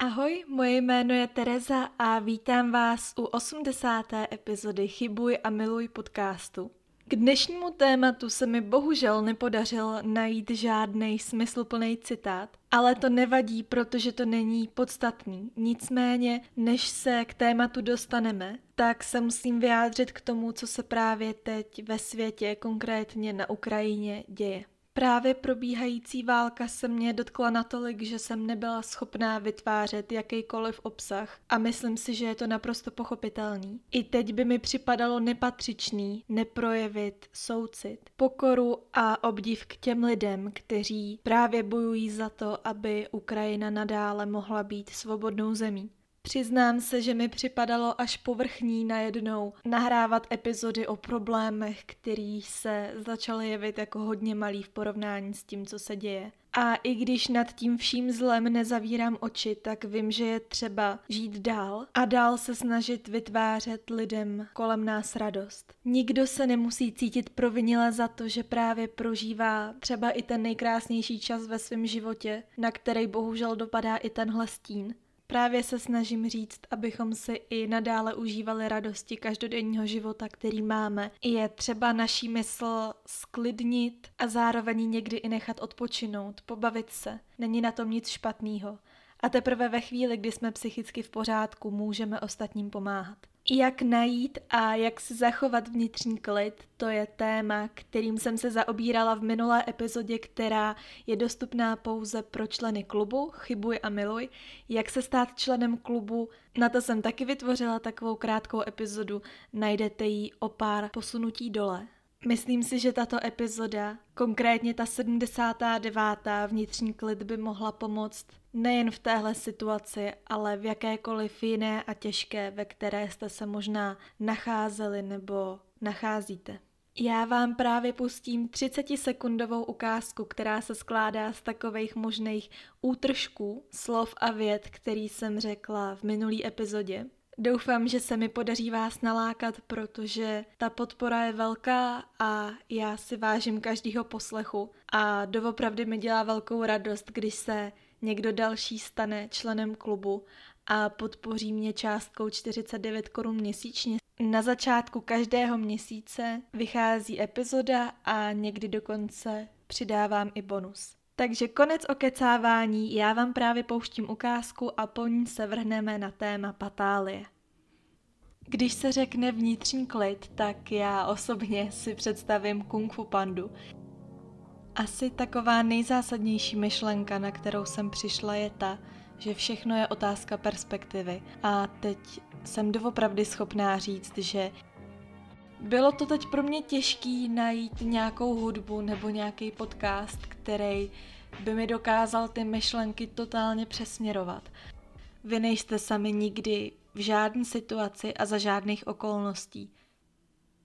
Ahoj, moje jméno je Tereza a vítám vás u 80. epizody Chybuj a miluj podcastu. K dnešnímu tématu se mi bohužel nepodařil najít žádný smysluplný citát, ale to nevadí, protože to není podstatný. Nicméně, než se k tématu dostaneme, tak se musím vyjádřit k tomu, co se právě teď ve světě, konkrétně na Ukrajině, děje. Právě probíhající válka se mě dotkla natolik, že jsem nebyla schopná vytvářet jakýkoliv obsah a myslím si, že je to naprosto pochopitelný. I teď by mi připadalo nepatřičný neprojevit soucit, pokoru a obdiv k těm lidem, kteří právě bojují za to, aby Ukrajina nadále mohla být svobodnou zemí. Přiznám se, že mi připadalo až povrchní najednou nahrávat epizody o problémech, který se začaly jevit jako hodně malý v porovnání s tím, co se děje. A i když nad tím vším zlem nezavírám oči, tak vím, že je třeba žít dál a dál se snažit vytvářet lidem kolem nás radost. Nikdo se nemusí cítit provinile za to, že právě prožívá třeba i ten nejkrásnější čas ve svém životě, na který bohužel dopadá i tenhle stín. Právě se snažím říct, abychom si i nadále užívali radosti každodenního života, který máme. Je třeba naší mysl sklidnit a zároveň někdy i nechat odpočinout, pobavit se. Není na tom nic špatného. A teprve ve chvíli, kdy jsme psychicky v pořádku, můžeme ostatním pomáhat. Jak najít a jak si zachovat vnitřní klid, to je téma, kterým jsem se zaobírala v minulé epizodě, která je dostupná pouze pro členy klubu Chybuj a miluj. Jak se stát členem klubu, na to jsem taky vytvořila takovou krátkou epizodu, najdete ji o pár posunutí dole. Myslím si, že tato epizoda, konkrétně ta 79. vnitřní klid by mohla pomoct nejen v téhle situaci, ale v jakékoliv jiné a těžké, ve které jste se možná nacházeli nebo nacházíte. Já vám právě pustím 30-sekundovou ukázku, která se skládá z takových možných útržků slov a věd, který jsem řekla v minulý epizodě. Doufám, že se mi podaří vás nalákat, protože ta podpora je velká a já si vážím každého poslechu a doopravdy mi dělá velkou radost, když se někdo další stane členem klubu a podpoří mě částkou 49 korun měsíčně. Na začátku každého měsíce vychází epizoda a někdy dokonce přidávám i bonus. Takže konec okecávání, já vám právě pouštím ukázku a po ní se vrhneme na téma patálie. Když se řekne vnitřní klid, tak já osobně si představím Kung Fu Pandu. Asi taková nejzásadnější myšlenka, na kterou jsem přišla, je ta, že všechno je otázka perspektivy. A teď jsem doopravdy schopná říct, že bylo to teď pro mě těžký najít nějakou hudbu nebo nějaký podcast, který by mi dokázal ty myšlenky totálně přesměrovat. Vy nejste sami nikdy v žádné situaci a za žádných okolností.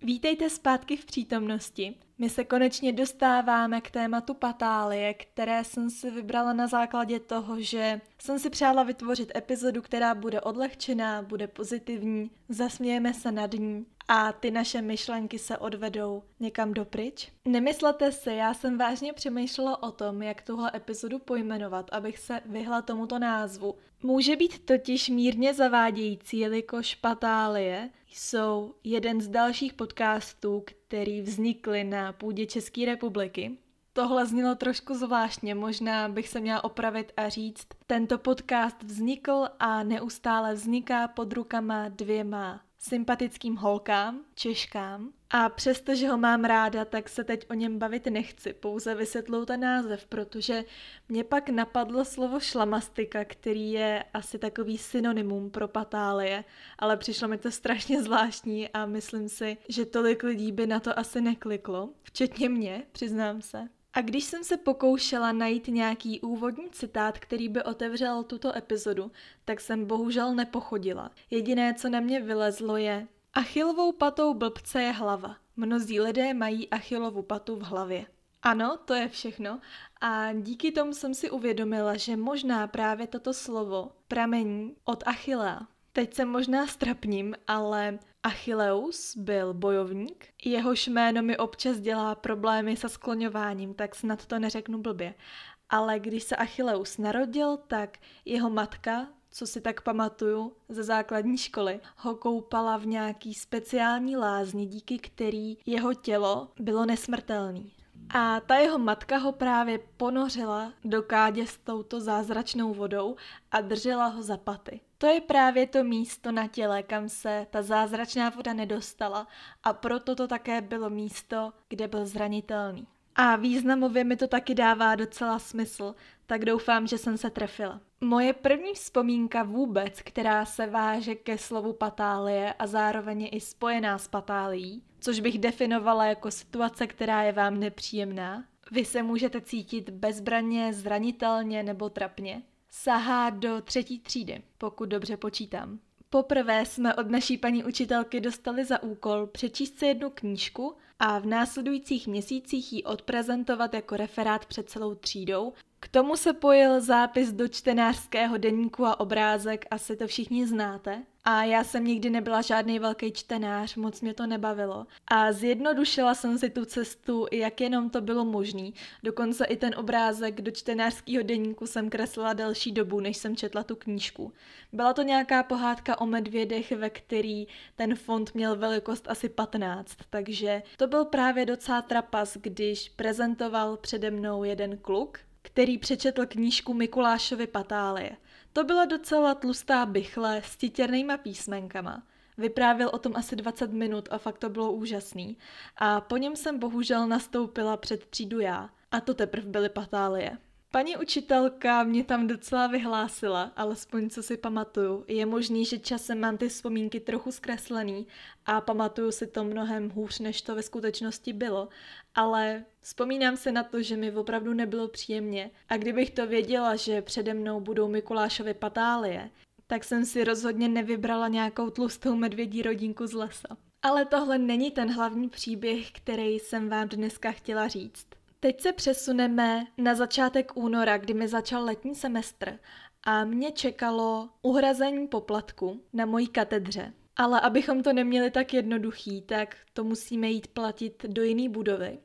Vítejte zpátky v přítomnosti. My se konečně dostáváme k tématu patálie, které jsem si vybrala na základě toho, že jsem si přála vytvořit epizodu, která bude odlehčená, bude pozitivní, zasmějeme se nad ní a ty naše myšlenky se odvedou někam dopryč. Nemyslete si, já jsem vážně přemýšlela o tom, jak tuhle epizodu pojmenovat, abych se vyhla tomuto názvu. Může být totiž mírně zavádějící, jelikož patálie jsou jeden z dalších podcastů, který vznikly na půdě České republiky. Tohle znělo trošku zvláštně, možná bych se měla opravit a říct, tento podcast vznikl a neustále vzniká pod rukama dvěma sympatickým holkám, češkám. A přestože ho mám ráda, tak se teď o něm bavit nechci, pouze vysvětlou ten název, protože mě pak napadlo slovo šlamastika, který je asi takový synonymum pro patálie, ale přišlo mi to strašně zvláštní a myslím si, že tolik lidí by na to asi nekliklo, včetně mě, přiznám se. A když jsem se pokoušela najít nějaký úvodní citát, který by otevřel tuto epizodu, tak jsem bohužel nepochodila. Jediné, co na mě vylezlo, je Achilovou patou blbce je hlava. Mnozí lidé mají achilovu patu v hlavě. Ano, to je všechno. A díky tomu jsem si uvědomila, že možná právě toto slovo pramení od Achillea. Teď se možná strapním, ale Achilleus byl bojovník, jehož jméno mi občas dělá problémy se skloňováním, tak snad to neřeknu blbě. Ale když se Achilleus narodil, tak jeho matka, co si tak pamatuju ze základní školy, ho koupala v nějaký speciální lázni, díky který jeho tělo bylo nesmrtelný. A ta jeho matka ho právě ponořila do kádě s touto zázračnou vodou a držela ho za paty. To je právě to místo na těle, kam se ta zázračná voda nedostala a proto to také bylo místo, kde byl zranitelný. A významově mi to taky dává docela smysl, tak doufám, že jsem se trefila. Moje první vzpomínka vůbec, která se váže ke slovu patálie a zároveň je i spojená s patálií, což bych definovala jako situace, která je vám nepříjemná. Vy se můžete cítit bezbraně, zranitelně nebo trapně. Sahá do třetí třídy, pokud dobře počítám. Poprvé jsme od naší paní učitelky dostali za úkol přečíst si jednu knížku a v následujících měsících ji odprezentovat jako referát před celou třídou k tomu se pojil zápis do čtenářského deníku a obrázek, asi to všichni znáte. A já jsem nikdy nebyla žádný velký čtenář, moc mě to nebavilo. A zjednodušila jsem si tu cestu, jak jenom to bylo možný. Dokonce i ten obrázek do čtenářského deníku jsem kreslila delší dobu, než jsem četla tu knížku. Byla to nějaká pohádka o medvědech, ve který ten fond měl velikost asi 15, takže to byl právě docela trapas, když prezentoval přede mnou jeden kluk, který přečetl knížku Mikulášovi patálie. To byla docela tlustá bychle s titěrnýma písmenkama. Vyprávěl o tom asi 20 minut a fakt to bylo úžasný. A po něm jsem bohužel nastoupila před třídu já. A to teprve byly patálie. Paní učitelka mě tam docela vyhlásila, alespoň co si pamatuju. Je možný, že časem mám ty vzpomínky trochu zkreslený a pamatuju si to mnohem hůř, než to ve skutečnosti bylo, ale vzpomínám se na to, že mi opravdu nebylo příjemně a kdybych to věděla, že přede mnou budou Mikulášovy patálie, tak jsem si rozhodně nevybrala nějakou tlustou medvědí rodinku z lesa. Ale tohle není ten hlavní příběh, který jsem vám dneska chtěla říct. Teď se přesuneme na začátek února, kdy mi začal letní semestr a mě čekalo uhrazení poplatku na mojí katedře. Ale abychom to neměli tak jednoduchý, tak to musíme jít platit do jiné budovy.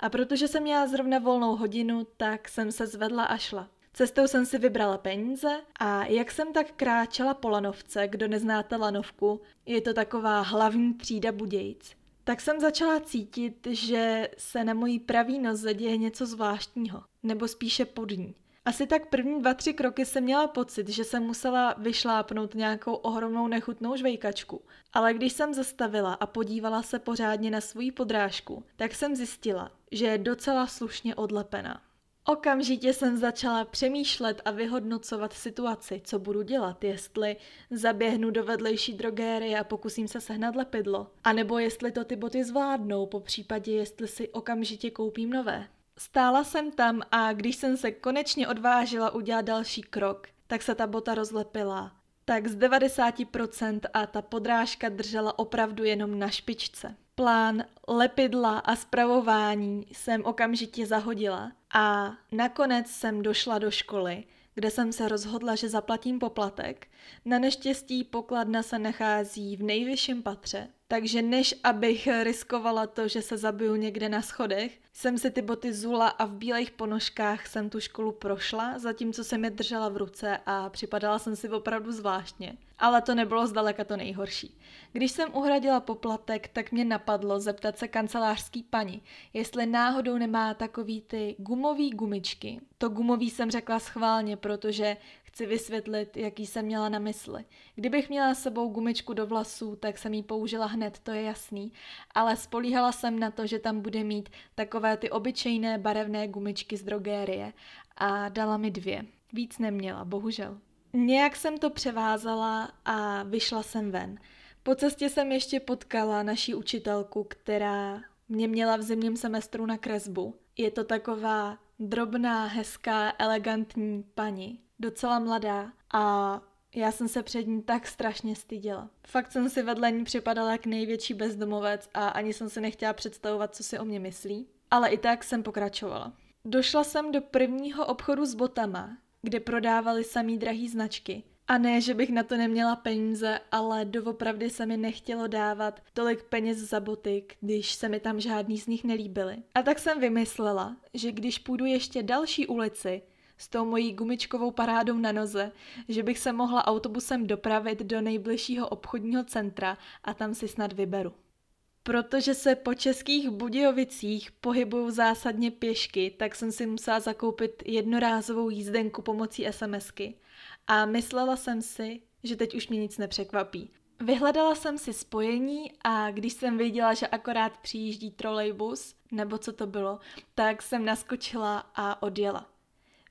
A protože jsem měla zrovna volnou hodinu, tak jsem se zvedla a šla. Cestou jsem si vybrala peníze a jak jsem tak kráčela po lanovce, kdo neznáte lanovku, je to taková hlavní třída Budějc, tak jsem začala cítit, že se na mojí pravý noze děje něco zvláštního, nebo spíše pod ní. Asi tak první dva, tři kroky jsem měla pocit, že jsem musela vyšlápnout nějakou ohromnou nechutnou žvejkačku. Ale když jsem zastavila a podívala se pořádně na svoji podrážku, tak jsem zjistila, že je docela slušně odlepená. Okamžitě jsem začala přemýšlet a vyhodnocovat situaci, co budu dělat, jestli zaběhnu do vedlejší drogérie a pokusím se sehnat lepidlo, anebo jestli to ty boty zvládnou, po případě jestli si okamžitě koupím nové. Stála jsem tam a když jsem se konečně odvážila udělat další krok, tak se ta bota rozlepila. Tak z 90% a ta podrážka držela opravdu jenom na špičce. Plán lepidla a spravování jsem okamžitě zahodila a nakonec jsem došla do školy, kde jsem se rozhodla, že zaplatím poplatek. Na neštěstí pokladna se nachází v nejvyšším patře, takže než abych riskovala to, že se zabiju někde na schodech, jsem si ty boty zula a v bílých ponožkách jsem tu školu prošla, zatímco jsem je držela v ruce a připadala jsem si opravdu zvláštně. Ale to nebylo zdaleka to nejhorší. Když jsem uhradila poplatek, tak mě napadlo zeptat se kancelářský paní, jestli náhodou nemá takový ty gumový gumičky. To gumový jsem řekla schválně, protože chci vysvětlit, jaký jsem měla na mysli. Kdybych měla s sebou gumičku do vlasů, tak jsem ji použila hned, to je jasný, ale spolíhala jsem na to, že tam bude mít takové ty obyčejné barevné gumičky z drogérie a dala mi dvě. Víc neměla, bohužel. Nějak jsem to převázala a vyšla jsem ven. Po cestě jsem ještě potkala naší učitelku, která mě měla v zimním semestru na kresbu. Je to taková drobná, hezká, elegantní paní, docela mladá a já jsem se před ní tak strašně styděla. Fakt jsem si vedle ní připadala jak největší bezdomovec a ani jsem si nechtěla představovat, co si o mě myslí. Ale i tak jsem pokračovala. Došla jsem do prvního obchodu s botama, kde prodávali samý drahý značky. A ne, že bych na to neměla peníze, ale doopravdy se mi nechtělo dávat tolik peněz za boty, když se mi tam žádný z nich nelíbily. A tak jsem vymyslela, že když půjdu ještě další ulici, s tou mojí gumičkovou parádou na noze, že bych se mohla autobusem dopravit do nejbližšího obchodního centra a tam si snad vyberu. Protože se po českých Budějovicích pohybuju zásadně pěšky, tak jsem si musela zakoupit jednorázovou jízdenku pomocí SMSky. A myslela jsem si, že teď už mě nic nepřekvapí. Vyhledala jsem si spojení a když jsem viděla, že akorát přijíždí trolejbus, nebo co to bylo, tak jsem naskočila a odjela.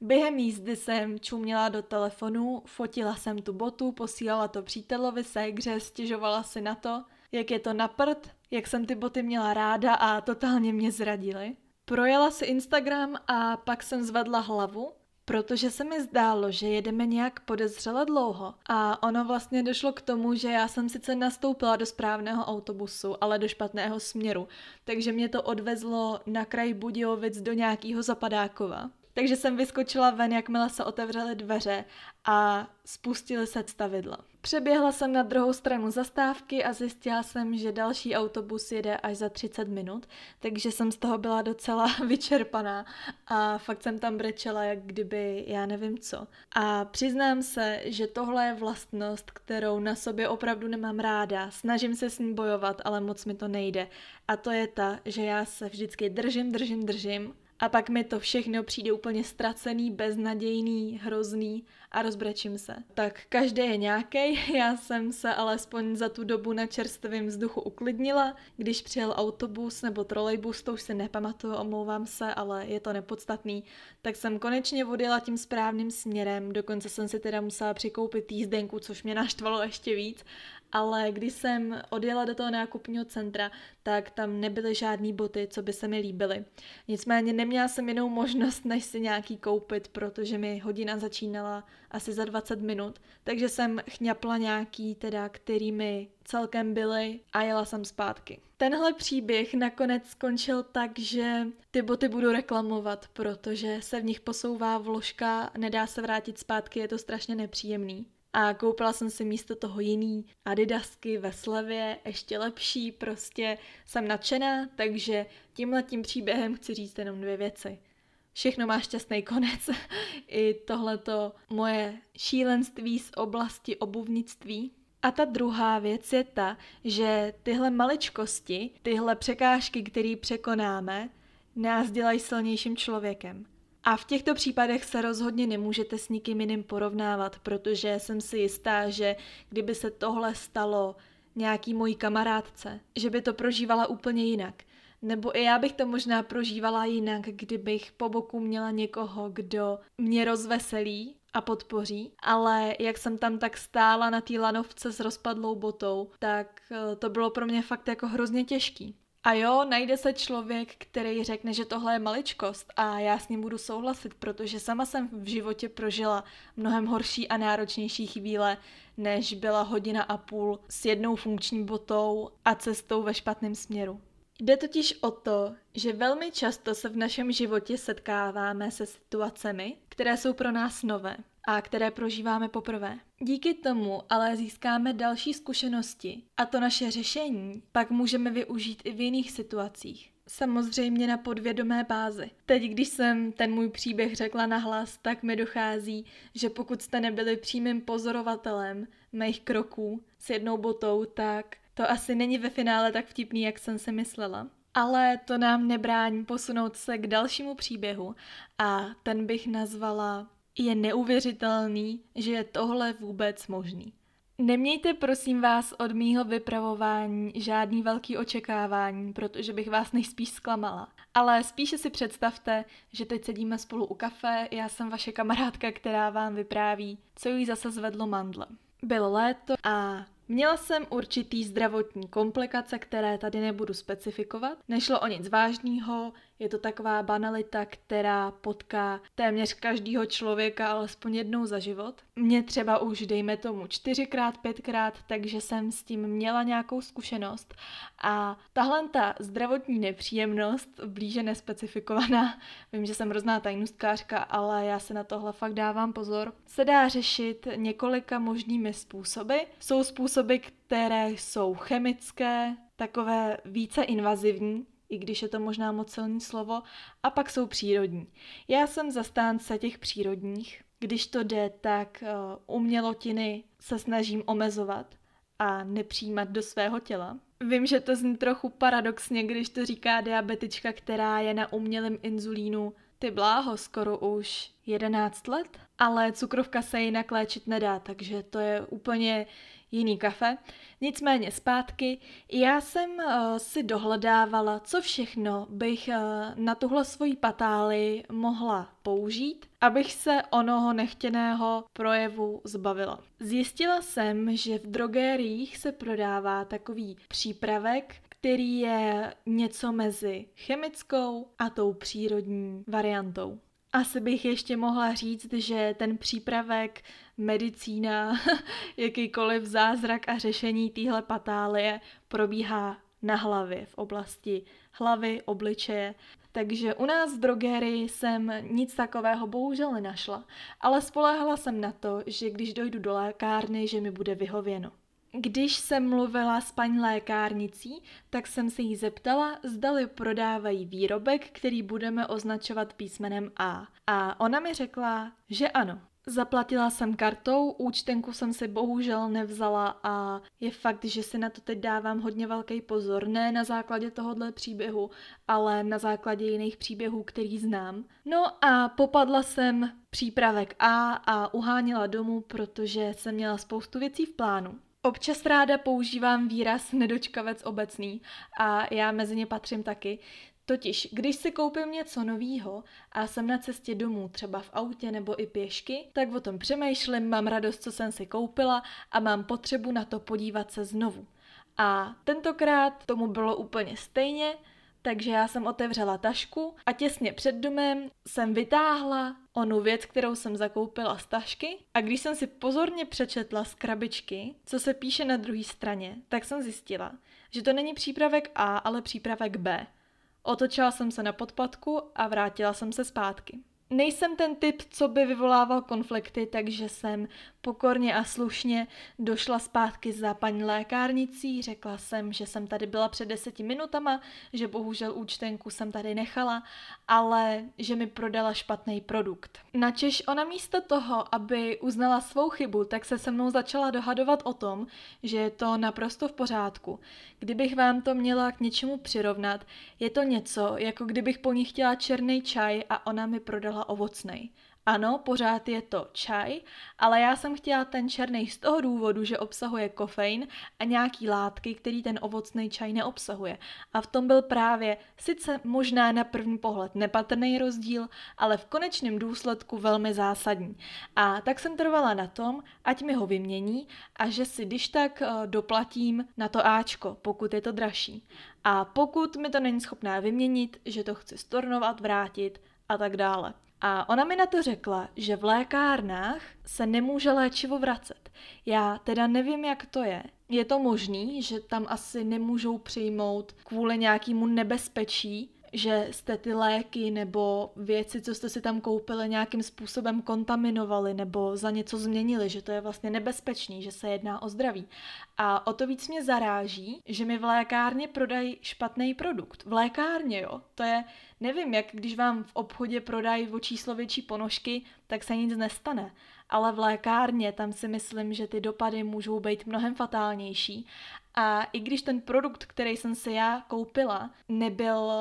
Během jízdy jsem čuměla do telefonu, fotila jsem tu botu, posílala to přítelovi, ségře, stěžovala si na to, jak je to na prd, jak jsem ty boty měla ráda a totálně mě zradili. Projela si Instagram a pak jsem zvedla hlavu protože se mi zdálo, že jedeme nějak podezřele dlouho a ono vlastně došlo k tomu, že já jsem sice nastoupila do správného autobusu, ale do špatného směru, takže mě to odvezlo na kraj Budějovic do nějakého zapadákova. Takže jsem vyskočila ven, jakmile se otevřely dveře a spustily se stavidla. Přeběhla jsem na druhou stranu zastávky a zjistila jsem, že další autobus jede až za 30 minut, takže jsem z toho byla docela vyčerpaná a fakt jsem tam brečela, jak kdyby já nevím co. A přiznám se, že tohle je vlastnost, kterou na sobě opravdu nemám ráda. Snažím se s ní bojovat, ale moc mi to nejde. A to je ta, že já se vždycky držím, držím, držím a pak mi to všechno přijde úplně ztracený, beznadějný, hrozný a rozbrečím se. Tak každý je nějaký. Já jsem se alespoň za tu dobu na čerstvém vzduchu uklidnila. Když přijel autobus nebo trolejbus, to už si nepamatuju, omlouvám se, ale je to nepodstatný, tak jsem konečně odjela tím správným směrem. Dokonce jsem si teda musela přikoupit jízdenku, což mě naštvalo ještě víc ale když jsem odjela do toho nákupního centra, tak tam nebyly žádný boty, co by se mi líbily. Nicméně neměla jsem jinou možnost, než si nějaký koupit, protože mi hodina začínala asi za 20 minut, takže jsem chňapla nějaký, teda, který mi celkem byly a jela jsem zpátky. Tenhle příběh nakonec skončil tak, že ty boty budu reklamovat, protože se v nich posouvá vložka, nedá se vrátit zpátky, je to strašně nepříjemný a koupila jsem si místo toho jiný adidasky ve slevě, ještě lepší, prostě jsem nadšená, takže tímhle tím příběhem chci říct jenom dvě věci. Všechno má šťastný konec. I tohleto moje šílenství z oblasti obuvnictví. A ta druhá věc je ta, že tyhle maličkosti, tyhle překážky, které překonáme, nás dělají silnějším člověkem. A v těchto případech se rozhodně nemůžete s nikým jiným porovnávat, protože jsem si jistá, že kdyby se tohle stalo nějaký mojí kamarádce, že by to prožívala úplně jinak. Nebo i já bych to možná prožívala jinak, kdybych po boku měla někoho, kdo mě rozveselí a podpoří, ale jak jsem tam tak stála na té lanovce s rozpadlou botou, tak eh, to bylo pro mě fakt jako hrozně těžký. A jo, najde se člověk, který řekne, že tohle je maličkost a já s ním budu souhlasit, protože sama jsem v životě prožila mnohem horší a náročnější chvíle, než byla hodina a půl s jednou funkční botou a cestou ve špatném směru. Jde totiž o to, že velmi často se v našem životě setkáváme se situacemi, které jsou pro nás nové a které prožíváme poprvé. Díky tomu ale získáme další zkušenosti a to naše řešení pak můžeme využít i v jiných situacích. Samozřejmě na podvědomé bázi. Teď, když jsem ten můj příběh řekla nahlas, tak mi dochází, že pokud jste nebyli přímým pozorovatelem mých kroků s jednou botou, tak to asi není ve finále tak vtipný, jak jsem si myslela. Ale to nám nebrání posunout se k dalšímu příběhu a ten bych nazvala je neuvěřitelný, že je tohle vůbec možný. Nemějte prosím vás od mýho vypravování žádný velký očekávání, protože bych vás nejspíš zklamala. Ale spíše si představte, že teď sedíme spolu u kafe, já jsem vaše kamarádka, která vám vypráví, co jí zase zvedlo mandle. Bylo léto a Měla jsem určitý zdravotní komplikace, které tady nebudu specifikovat. Nešlo o nic vážného, je to taková banalita, která potká téměř každého člověka alespoň jednou za život. Mě třeba už dejme tomu čtyřikrát, pětkrát, takže jsem s tím měla nějakou zkušenost a tahle ta zdravotní nepříjemnost, blíže nespecifikovaná, vím, že jsem hrozná tajnostkářka, ale já se na tohle fakt dávám pozor, se dá řešit několika možnými způsoby. Jsou způsoby, které jsou chemické, takové více invazivní, i když je to možná moc silný slovo, a pak jsou přírodní. Já jsem zastánce těch přírodních. Když to jde, tak uh, umělotiny se snažím omezovat a nepřijímat do svého těla. Vím, že to zní trochu paradoxně, když to říká diabetička, která je na umělém inzulínu ty bláho skoro už 11 let, ale cukrovka se jinak léčit nedá, takže to je úplně jiný kafe. Nicméně zpátky, já jsem uh, si dohledávala, co všechno bych uh, na tuhle svoji patáli mohla použít, abych se onoho nechtěného projevu zbavila. Zjistila jsem, že v drogériích se prodává takový přípravek, který je něco mezi chemickou a tou přírodní variantou. Asi bych ještě mohla říct, že ten přípravek, medicína, jakýkoliv zázrak a řešení téhle patálie probíhá na hlavě, v oblasti hlavy, obličeje. Takže u nás v drogerii jsem nic takového bohužel nenašla, ale spoléhala jsem na to, že když dojdu do lékárny, že mi bude vyhověno. Když jsem mluvila s paní lékárnicí, tak jsem se jí zeptala, zdali prodávají výrobek, který budeme označovat písmenem A. A ona mi řekla, že ano. Zaplatila jsem kartou, účtenku jsem si bohužel nevzala a je fakt, že si na to teď dávám hodně velký pozor. Ne na základě tohohle příběhu, ale na základě jiných příběhů, který znám. No a popadla jsem přípravek A a uháněla domů, protože jsem měla spoustu věcí v plánu. Občas ráda používám výraz nedočkavec obecný a já mezi ně patřím taky. Totiž, když si koupím něco novýho a jsem na cestě domů, třeba v autě nebo i pěšky, tak o tom přemýšlím, mám radost, co jsem si koupila a mám potřebu na to podívat se znovu. A tentokrát tomu bylo úplně stejně, takže já jsem otevřela tašku a těsně před domem jsem vytáhla onu věc, kterou jsem zakoupila z tašky a když jsem si pozorně přečetla z krabičky, co se píše na druhé straně, tak jsem zjistila, že to není přípravek A, ale přípravek B. Otočila jsem se na podpadku a vrátila jsem se zpátky. Nejsem ten typ, co by vyvolával konflikty, takže jsem pokorně a slušně došla zpátky za paní lékárnicí, řekla jsem, že jsem tady byla před deseti minutama, že bohužel účtenku jsem tady nechala, ale že mi prodala špatný produkt. Načež ona místo toho, aby uznala svou chybu, tak se se mnou začala dohadovat o tom, že je to naprosto v pořádku. Kdybych vám to měla k něčemu přirovnat, je to něco, jako kdybych po ní chtěla černý čaj a ona mi prodala ovocnej. Ano, pořád je to čaj, ale já jsem chtěla ten černý z toho důvodu, že obsahuje kofein a nějaký látky, který ten ovocný čaj neobsahuje. A v tom byl právě sice možná na první pohled nepatrný rozdíl, ale v konečném důsledku velmi zásadní. A tak jsem trvala na tom, ať mi ho vymění a že si když tak eh, doplatím na to Ačko, pokud je to dražší. A pokud mi to není schopná vyměnit, že to chci stornovat, vrátit a tak dále. A ona mi na to řekla, že v lékárnách se nemůže léčivo vracet. Já teda nevím, jak to je. Je to možný, že tam asi nemůžou přijmout kvůli nějakému nebezpečí, že jste ty léky nebo věci, co jste si tam koupili, nějakým způsobem kontaminovali nebo za něco změnili, že to je vlastně nebezpečný, že se jedná o zdraví. A o to víc mě zaráží, že mi v lékárně prodají špatný produkt. V lékárně, jo. To je, nevím, jak když vám v obchodě prodají o číslo větší ponožky, tak se nic nestane. Ale v lékárně tam si myslím, že ty dopady můžou být mnohem fatálnější. A i když ten produkt, který jsem si já koupila, nebyl,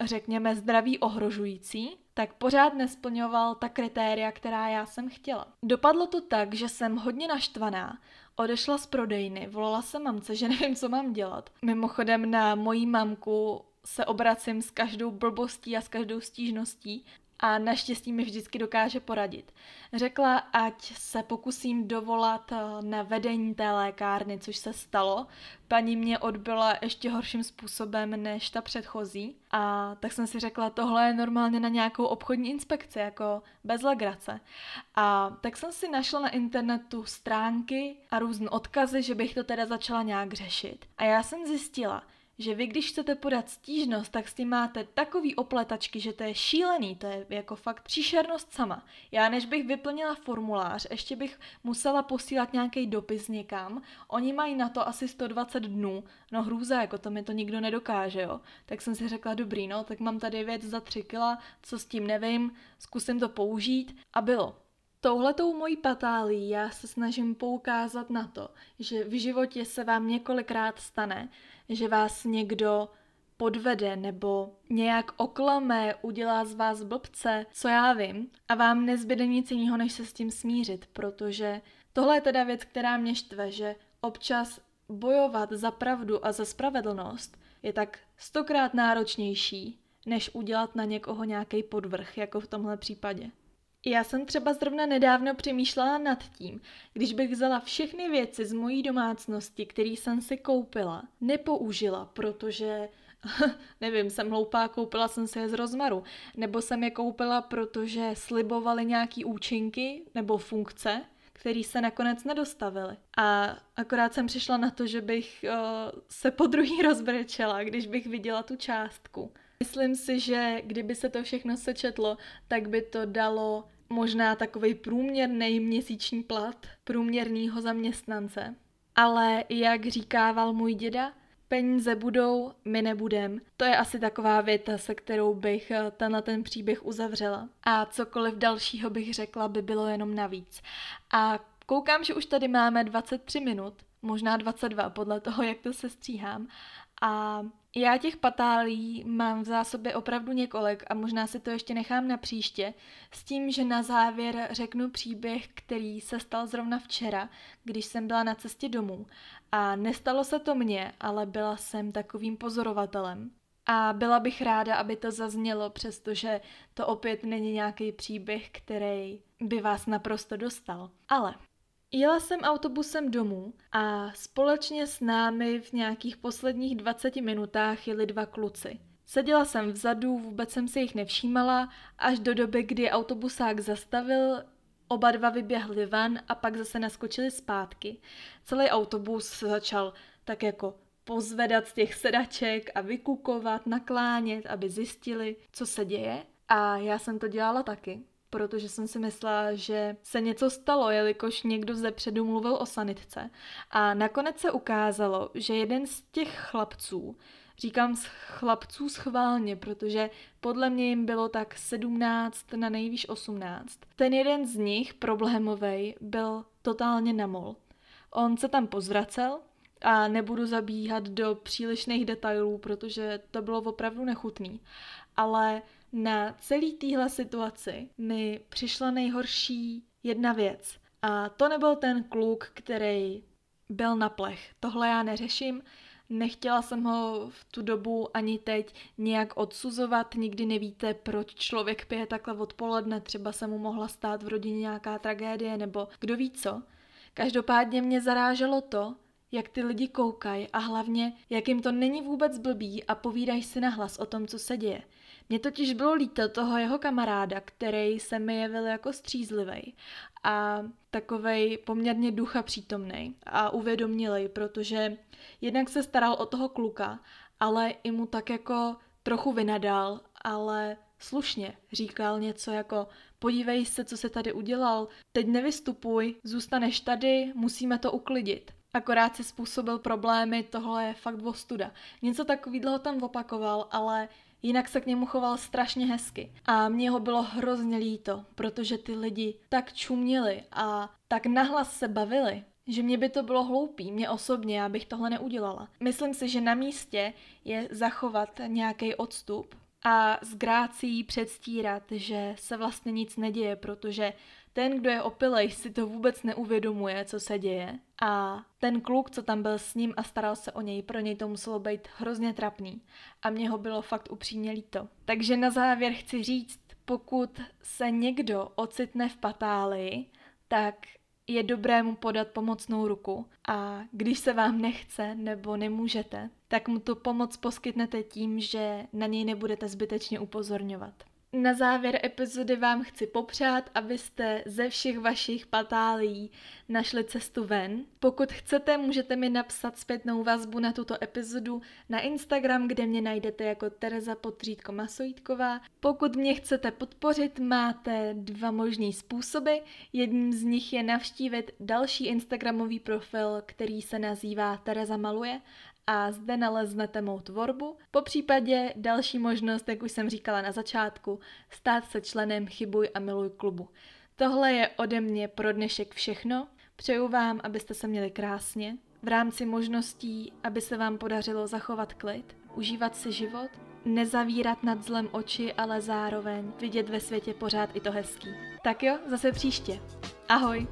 řekněme, zdraví ohrožující, tak pořád nesplňoval ta kritéria, která já jsem chtěla. Dopadlo to tak, že jsem hodně naštvaná, odešla z prodejny, volala jsem mamce, že nevím, co mám dělat. Mimochodem na mojí mamku se obracím s každou blbostí a s každou stížností a naštěstí mi vždycky dokáže poradit. Řekla, ať se pokusím dovolat eh, na vedení té lékárny, což se stalo. Paní mě odbyla ještě horším způsobem než ta předchozí a tak jsem si řekla, tohle je normálně na nějakou obchodní inspekci, jako bez legrace. A tak jsem si našla na internetu stránky a různé odkazy, že bych to teda začala nějak řešit. A já jsem zjistila, že vy když chcete podat stížnost, tak s tím máte takový opletačky, že to je šílený, to je jako fakt příšernost sama. Já než bych vyplnila formulář, ještě bych musela posílat nějaký dopis někam, oni mají na to asi 120 dnů, no hrůza, jako to mi to nikdo nedokáže, jo. Tak jsem si řekla, dobrý, no, tak mám tady věc za 3 kila, co s tím nevím, zkusím to použít a bylo. Touhletou mojí patálí já se snažím poukázat na to, že v životě se vám několikrát stane, že vás někdo podvede nebo nějak oklame, udělá z vás blbce, co já vím, a vám nezbyde nic jiného, než se s tím smířit, protože tohle je teda věc, která mě štve, že občas bojovat za pravdu a za spravedlnost je tak stokrát náročnější, než udělat na někoho nějaký podvrh, jako v tomhle případě. Já jsem třeba zrovna nedávno přemýšlela nad tím, když bych vzala všechny věci z mojí domácnosti, které jsem si koupila, nepoužila, protože nevím, jsem hloupá, koupila jsem si je z rozmaru, nebo jsem je koupila, protože slibovaly nějaký účinky nebo funkce, který se nakonec nedostavily. A akorát jsem přišla na to, že bych uh, se po druhý rozbrečela, když bych viděla tu částku. Myslím si, že kdyby se to všechno sečetlo, tak by to dalo možná takový průměrný měsíční plat průměrného zaměstnance. Ale jak říkával můj děda, peníze budou, my nebudem. To je asi taková věta, se kterou bych eh, tenhle ten příběh uzavřela. A cokoliv dalšího bych řekla, by bylo jenom navíc. A koukám, že už tady máme 23 minut, možná 22, podle toho, jak to se stříhám. A já těch patálí mám v zásobě opravdu několik a možná si to ještě nechám na příště, s tím, že na závěr řeknu příběh, který se stal zrovna včera, když jsem byla na cestě domů. A nestalo se to mně, ale byla jsem takovým pozorovatelem. A byla bych ráda, aby to zaznělo, přestože to opět není nějaký příběh, který by vás naprosto dostal. Ale Jela jsem autobusem domů a společně s námi v nějakých posledních 20 minutách jeli dva kluci. Seděla jsem vzadu, vůbec jsem si jich nevšímala, až do doby, kdy autobusák zastavil, oba dva vyběhli ven a pak zase naskočili zpátky. Celý autobus začal tak jako pozvedat z těch sedaček a vykukovat, naklánět, aby zjistili, co se děje. A já jsem to dělala taky protože jsem si myslela, že se něco stalo, jelikož někdo zde předu mluvil o sanitce. A nakonec se ukázalo, že jeden z těch chlapců, říkám z chlapců schválně, protože podle mě jim bylo tak 17 na nejvýš 18. Ten jeden z nich, problémový, byl totálně namol. On se tam pozvracel, a nebudu zabíhat do přílišných detailů, protože to bylo opravdu nechutný. Ale na celý téhle situaci mi přišla nejhorší jedna věc. A to nebyl ten kluk, který byl na plech. Tohle já neřeším, nechtěla jsem ho v tu dobu ani teď nějak odsuzovat, nikdy nevíte, proč člověk pije takhle odpoledne, třeba se mu mohla stát v rodině nějaká tragédie, nebo kdo ví co. Každopádně mě zaráželo to, jak ty lidi koukají a hlavně, jak jim to není vůbec blbý a povídají si nahlas o tom, co se děje. Mně totiž bylo líto toho jeho kamaráda, který se mi jevil jako střízlivý a takovej poměrně ducha přítomný a uvědomilej, protože jednak se staral o toho kluka, ale i mu tak jako trochu vynadal, ale slušně říkal něco jako podívej se, co se tady udělal, teď nevystupuj, zůstaneš tady, musíme to uklidit. Akorát si způsobil problémy, tohle je fakt vostuda. Něco takového tam opakoval, ale Jinak se k němu choval strašně hezky. A mě ho bylo hrozně líto, protože ty lidi tak čuměli a tak nahlas se bavili, že mě by to bylo hloupý, mě osobně, já bych tohle neudělala. Myslím si, že na místě je zachovat nějaký odstup a s grácí předstírat, že se vlastně nic neděje, protože ten, kdo je opilej, si to vůbec neuvědomuje, co se děje. A ten kluk, co tam byl s ním a staral se o něj, pro něj to muselo být hrozně trapný. A mě ho bylo fakt upřímně líto. Takže na závěr chci říct, pokud se někdo ocitne v patálii, tak je dobré mu podat pomocnou ruku a když se vám nechce nebo nemůžete, tak mu tu pomoc poskytnete tím, že na něj nebudete zbytečně upozorňovat. Na závěr epizody vám chci popřát, abyste ze všech vašich patálí našli cestu ven. Pokud chcete, můžete mi napsat zpětnou vazbu na tuto epizodu na Instagram, kde mě najdete jako Tereza Potřítko Masojítková. Pokud mě chcete podpořit, máte dva možný způsoby. Jedním z nich je navštívit další Instagramový profil, který se nazývá Tereza Maluje a zde naleznete mou tvorbu. Po případě další možnost, jak už jsem říkala na začátku, stát se členem Chybuj a miluj klubu. Tohle je ode mě pro dnešek všechno. Přeju vám, abyste se měli krásně, v rámci možností, aby se vám podařilo zachovat klid, užívat si život, nezavírat nad zlem oči, ale zároveň vidět ve světě pořád i to hezký. Tak jo, zase příště. Ahoj!